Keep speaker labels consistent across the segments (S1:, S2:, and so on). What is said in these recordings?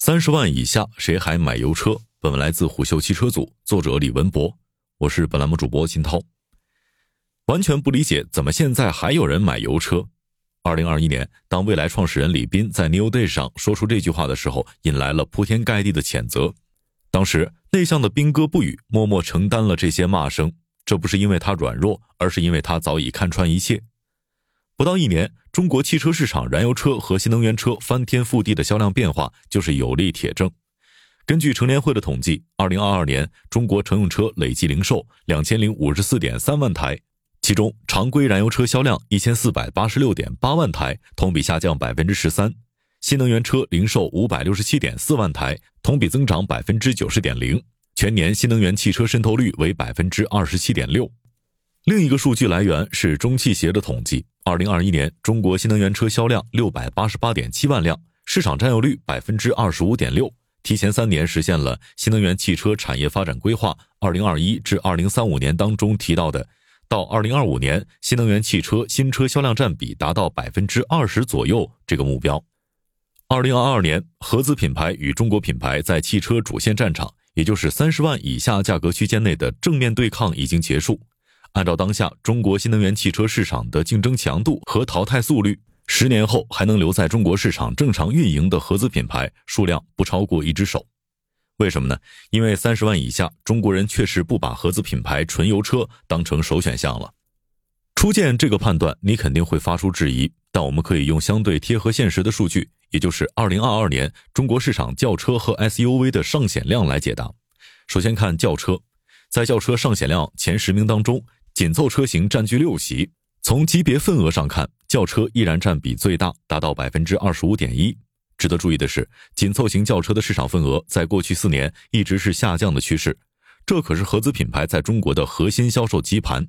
S1: 三十万以下谁还买油车？本文来自虎嗅汽车组，作者李文博，我是本栏目主播金涛。完全不理解怎么现在还有人买油车。二零二一年，当未来创始人李斌在 New Day 上说出这句话的时候，引来了铺天盖地的谴责。当时内向的斌哥不语，默默承担了这些骂声。这不是因为他软弱，而是因为他早已看穿一切。不到一年，中国汽车市场燃油车和新能源车翻天覆地的销量变化就是有力铁证。根据乘联会的统计，二零二二年中国乘用车累计零售两千零五十四点三万台，其中常规燃油车销量一千四百八十六点八万台，同比下降百分之十三；新能源车零售五百六十七点四万台，同比增长百分之九十点零，全年新能源汽车渗透率为百分之二十七点六。另一个数据来源是中汽协的统计。二零二一年，中国新能源车销量六百八十八点七万辆，市场占有率百分之二十五点六，提前三年实现了新能源汽车产业发展规划二零二一至二零三五年当中提到的，到二零二五年新能源汽车新车销量占比达到百分之二十左右这个目标。二零二二年，合资品牌与中国品牌在汽车主线战场，也就是三十万以下价格区间内的正面对抗已经结束。按照当下中国新能源汽车市场的竞争强度和淘汰速率，十年后还能留在中国市场正常运营的合资品牌数量不超过一只手。为什么呢？因为三十万以下中国人确实不把合资品牌纯油车当成首选项了。初见这个判断，你肯定会发出质疑，但我们可以用相对贴合现实的数据，也就是二零二二年中国市场轿车和 SUV 的上险量来解答。首先看轿车，在轿车上险量前十名当中。紧凑车型占据六席，从级别份额上看，轿车依然占比最大，达到百分之二十五点一。值得注意的是，紧凑型轿车的市场份额在过去四年一直是下降的趋势，这可是合资品牌在中国的核心销售基盘。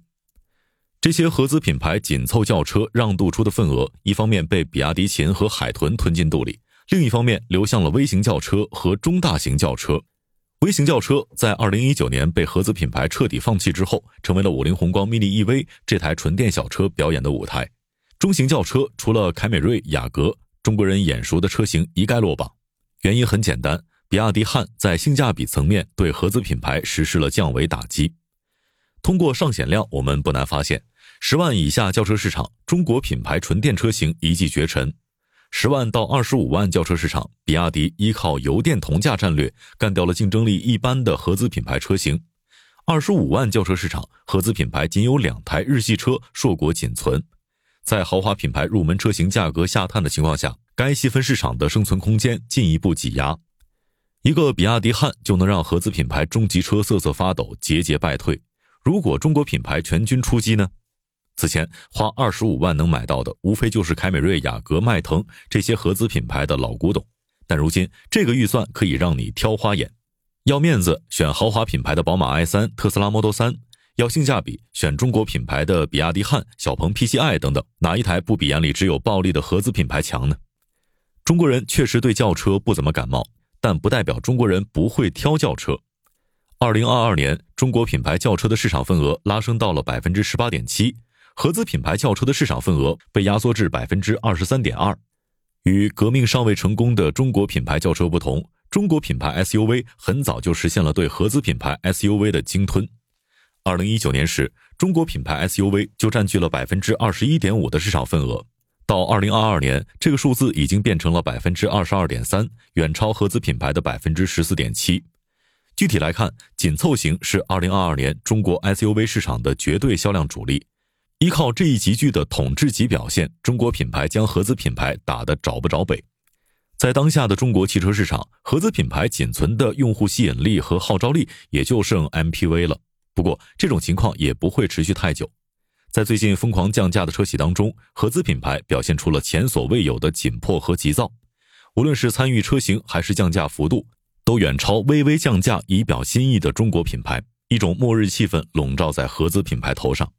S1: 这些合资品牌紧凑轿车让渡出的份额，一方面被比亚迪秦和海豚吞进肚里，另一方面流向了微型轿车和中大型轿车。微型轿车在二零一九年被合资品牌彻底放弃之后，成为了五菱宏光 mini EV 这台纯电小车表演的舞台。中型轿车除了凯美瑞、雅阁，中国人眼熟的车型一概落榜。原因很简单，比亚迪汉在性价比层面对合资品牌实施了降维打击。通过上险量，我们不难发现，十万以下轿车市场，中国品牌纯电车型一骑绝尘。十万到二十五万轿车市场，比亚迪依靠油电同价战略干掉了竞争力一般的合资品牌车型。二十五万轿车市场，合资品牌仅有两台日系车硕果仅存。在豪华品牌入门车型价格下探的情况下，该细分市场的生存空间进一步挤压。一个比亚迪汉就能让合资品牌中级车瑟瑟发抖、节节败退。如果中国品牌全军出击呢？此前花二十五万能买到的，无非就是凯美瑞、雅阁、迈腾这些合资品牌的老古董。但如今这个预算可以让你挑花眼，要面子选豪华品牌的宝马 i 三、特斯拉 Model 三；要性价比选中国品牌的比亚迪汉、小鹏 PCI 等等。哪一台不比眼里只有暴利的合资品牌强呢？中国人确实对轿车不怎么感冒，但不代表中国人不会挑轿车。二零二二年，中国品牌轿车的市场份额拉升到了百分之十八点七。合资品牌轿车的市场份额被压缩至百分之二十三点二。与革命尚未成功的中国品牌轿车不同，中国品牌 SUV 很早就实现了对合资品牌 SUV 的鲸吞。二零一九年时，中国品牌 SUV 就占据了百分之二十一点五的市场份额。到二零二二年，这个数字已经变成了百分之二十二点三，远超合资品牌的百分之十四点七。具体来看，紧凑型是二零二二年中国 SUV 市场的绝对销量主力。依靠这一集聚的统治级表现，中国品牌将合资品牌打得找不着北。在当下的中国汽车市场，合资品牌仅存的用户吸引力和号召力也就剩 MPV 了。不过，这种情况也不会持续太久。在最近疯狂降价的车企当中，合资品牌表现出了前所未有的紧迫和急躁。无论是参与车型还是降价幅度，都远超微微降价以表心意的中国品牌。一种末日气氛笼罩在合资品牌头上。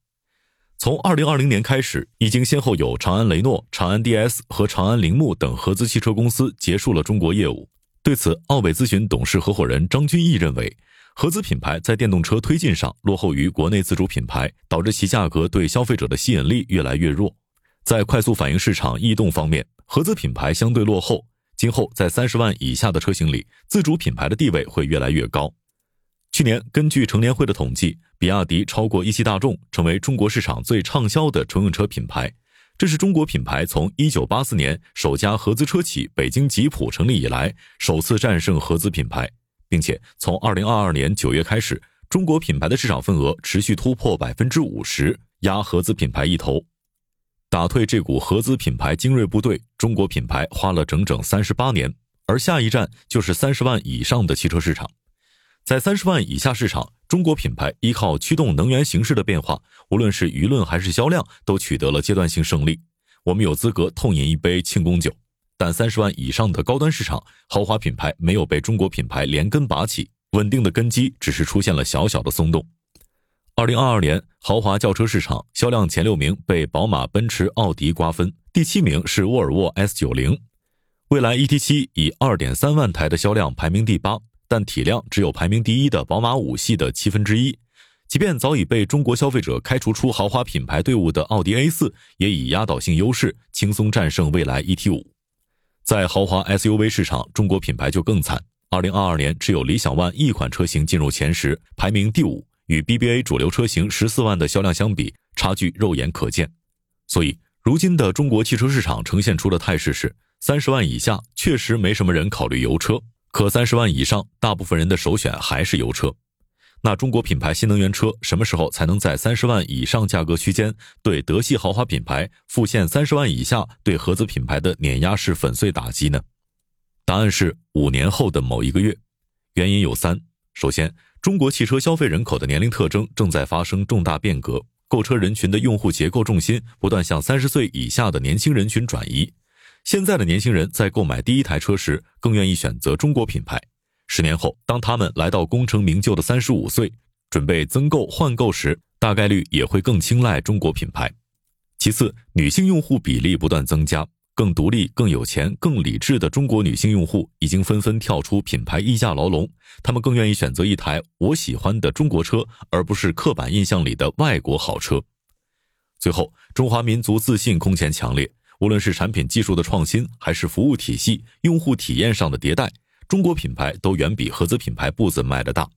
S1: 从二零二零年开始，已经先后有长安雷诺、长安 DS 和长安铃木等合资汽车公司结束了中国业务。对此，奥伟咨询董事合伙人张军毅认为，合资品牌在电动车推进上落后于国内自主品牌，导致其价格对消费者的吸引力越来越弱。在快速反应市场异动方面，合资品牌相对落后，今后在三十万以下的车型里，自主品牌的地位会越来越高。去年，根据乘联会的统计，比亚迪超过一汽大众，成为中国市场最畅销的乘用车品牌。这是中国品牌从一九八四年首家合资车企北京吉普成立以来，首次战胜合资品牌，并且从二零二二年九月开始，中国品牌的市场份额持续突破百分之五十，压合资品牌一头。打退这股合资品牌精锐部队，中国品牌花了整整三十八年，而下一站就是三十万以上的汽车市场。在三十万以下市场，中国品牌依靠驱动能源形式的变化，无论是舆论还是销量，都取得了阶段性胜利。我们有资格痛饮一杯庆功酒。但三十万以上的高端市场，豪华品牌没有被中国品牌连根拔起，稳定的根基只是出现了小小的松动。二零二二年豪华轿车市场销量前六名被宝马、奔驰、奥迪瓜分，第七名是沃尔沃 S 九零，蔚来 ET 七以二点三万台的销量排名第八，但体量只有排名第一的宝马五系的七分之一。即便早已被中国消费者开除出豪华品牌队伍的奥迪 A 四，也以压倒性优势轻松战胜蔚来 ET 五。在豪华 SUV 市场，中国品牌就更惨，二零二二年只有理想 ONE 一款车型进入前十，排名第五。与 BBA 主流车型十四万的销量相比，差距肉眼可见。所以，如今的中国汽车市场呈现出的态势是：三十万以下确实没什么人考虑油车，可三十万以上，大部分人的首选还是油车。那中国品牌新能源车什么时候才能在三十万以上价格区间对德系豪华品牌复现三十万以下对合资品牌的碾压式粉碎打击呢？答案是五年后的某一个月。原因有三：首先，中国汽车消费人口的年龄特征正在发生重大变革，购车人群的用户结构重心不断向三十岁以下的年轻人群转移。现在的年轻人在购买第一台车时，更愿意选择中国品牌。十年后，当他们来到功成名就的三十五岁，准备增购换购时，大概率也会更青睐中国品牌。其次，女性用户比例不断增加。更独立、更有钱、更理智的中国女性用户已经纷纷跳出品牌溢价牢笼，她们更愿意选择一台我喜欢的中国车，而不是刻板印象里的外国好车。最后，中华民族自信空前强烈，无论是产品技术的创新，还是服务体系、用户体验上的迭代，中国品牌都远比合资品牌步子迈得大。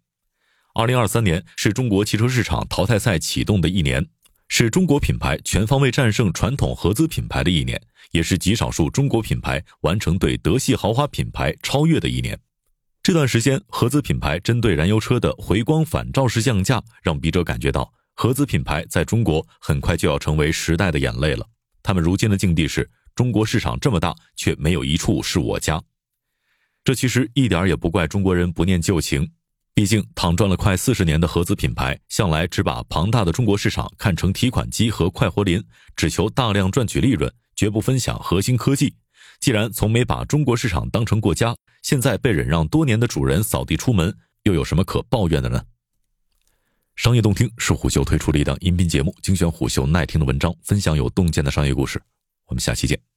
S1: 二零二三年是中国汽车市场淘汰赛启动的一年。是中国品牌全方位战胜传统合资品牌的一年，也是极少数中国品牌完成对德系豪华品牌超越的一年。这段时间，合资品牌针对燃油车的回光返照式降价，让笔者感觉到合资品牌在中国很快就要成为时代的眼泪了。他们如今的境地是：中国市场这么大，却没有一处是我家。这其实一点也不怪中国人不念旧情。毕竟，躺赚了快四十年的合资品牌，向来只把庞大的中国市场看成提款机和快活林，只求大量赚取利润，绝不分享核心科技。既然从没把中国市场当成过家，现在被忍让多年的主人扫地出门，又有什么可抱怨的呢？商业洞听是虎嗅推出的一档音频节目，精选虎嗅耐听的文章，分享有洞见的商业故事。我们下期见。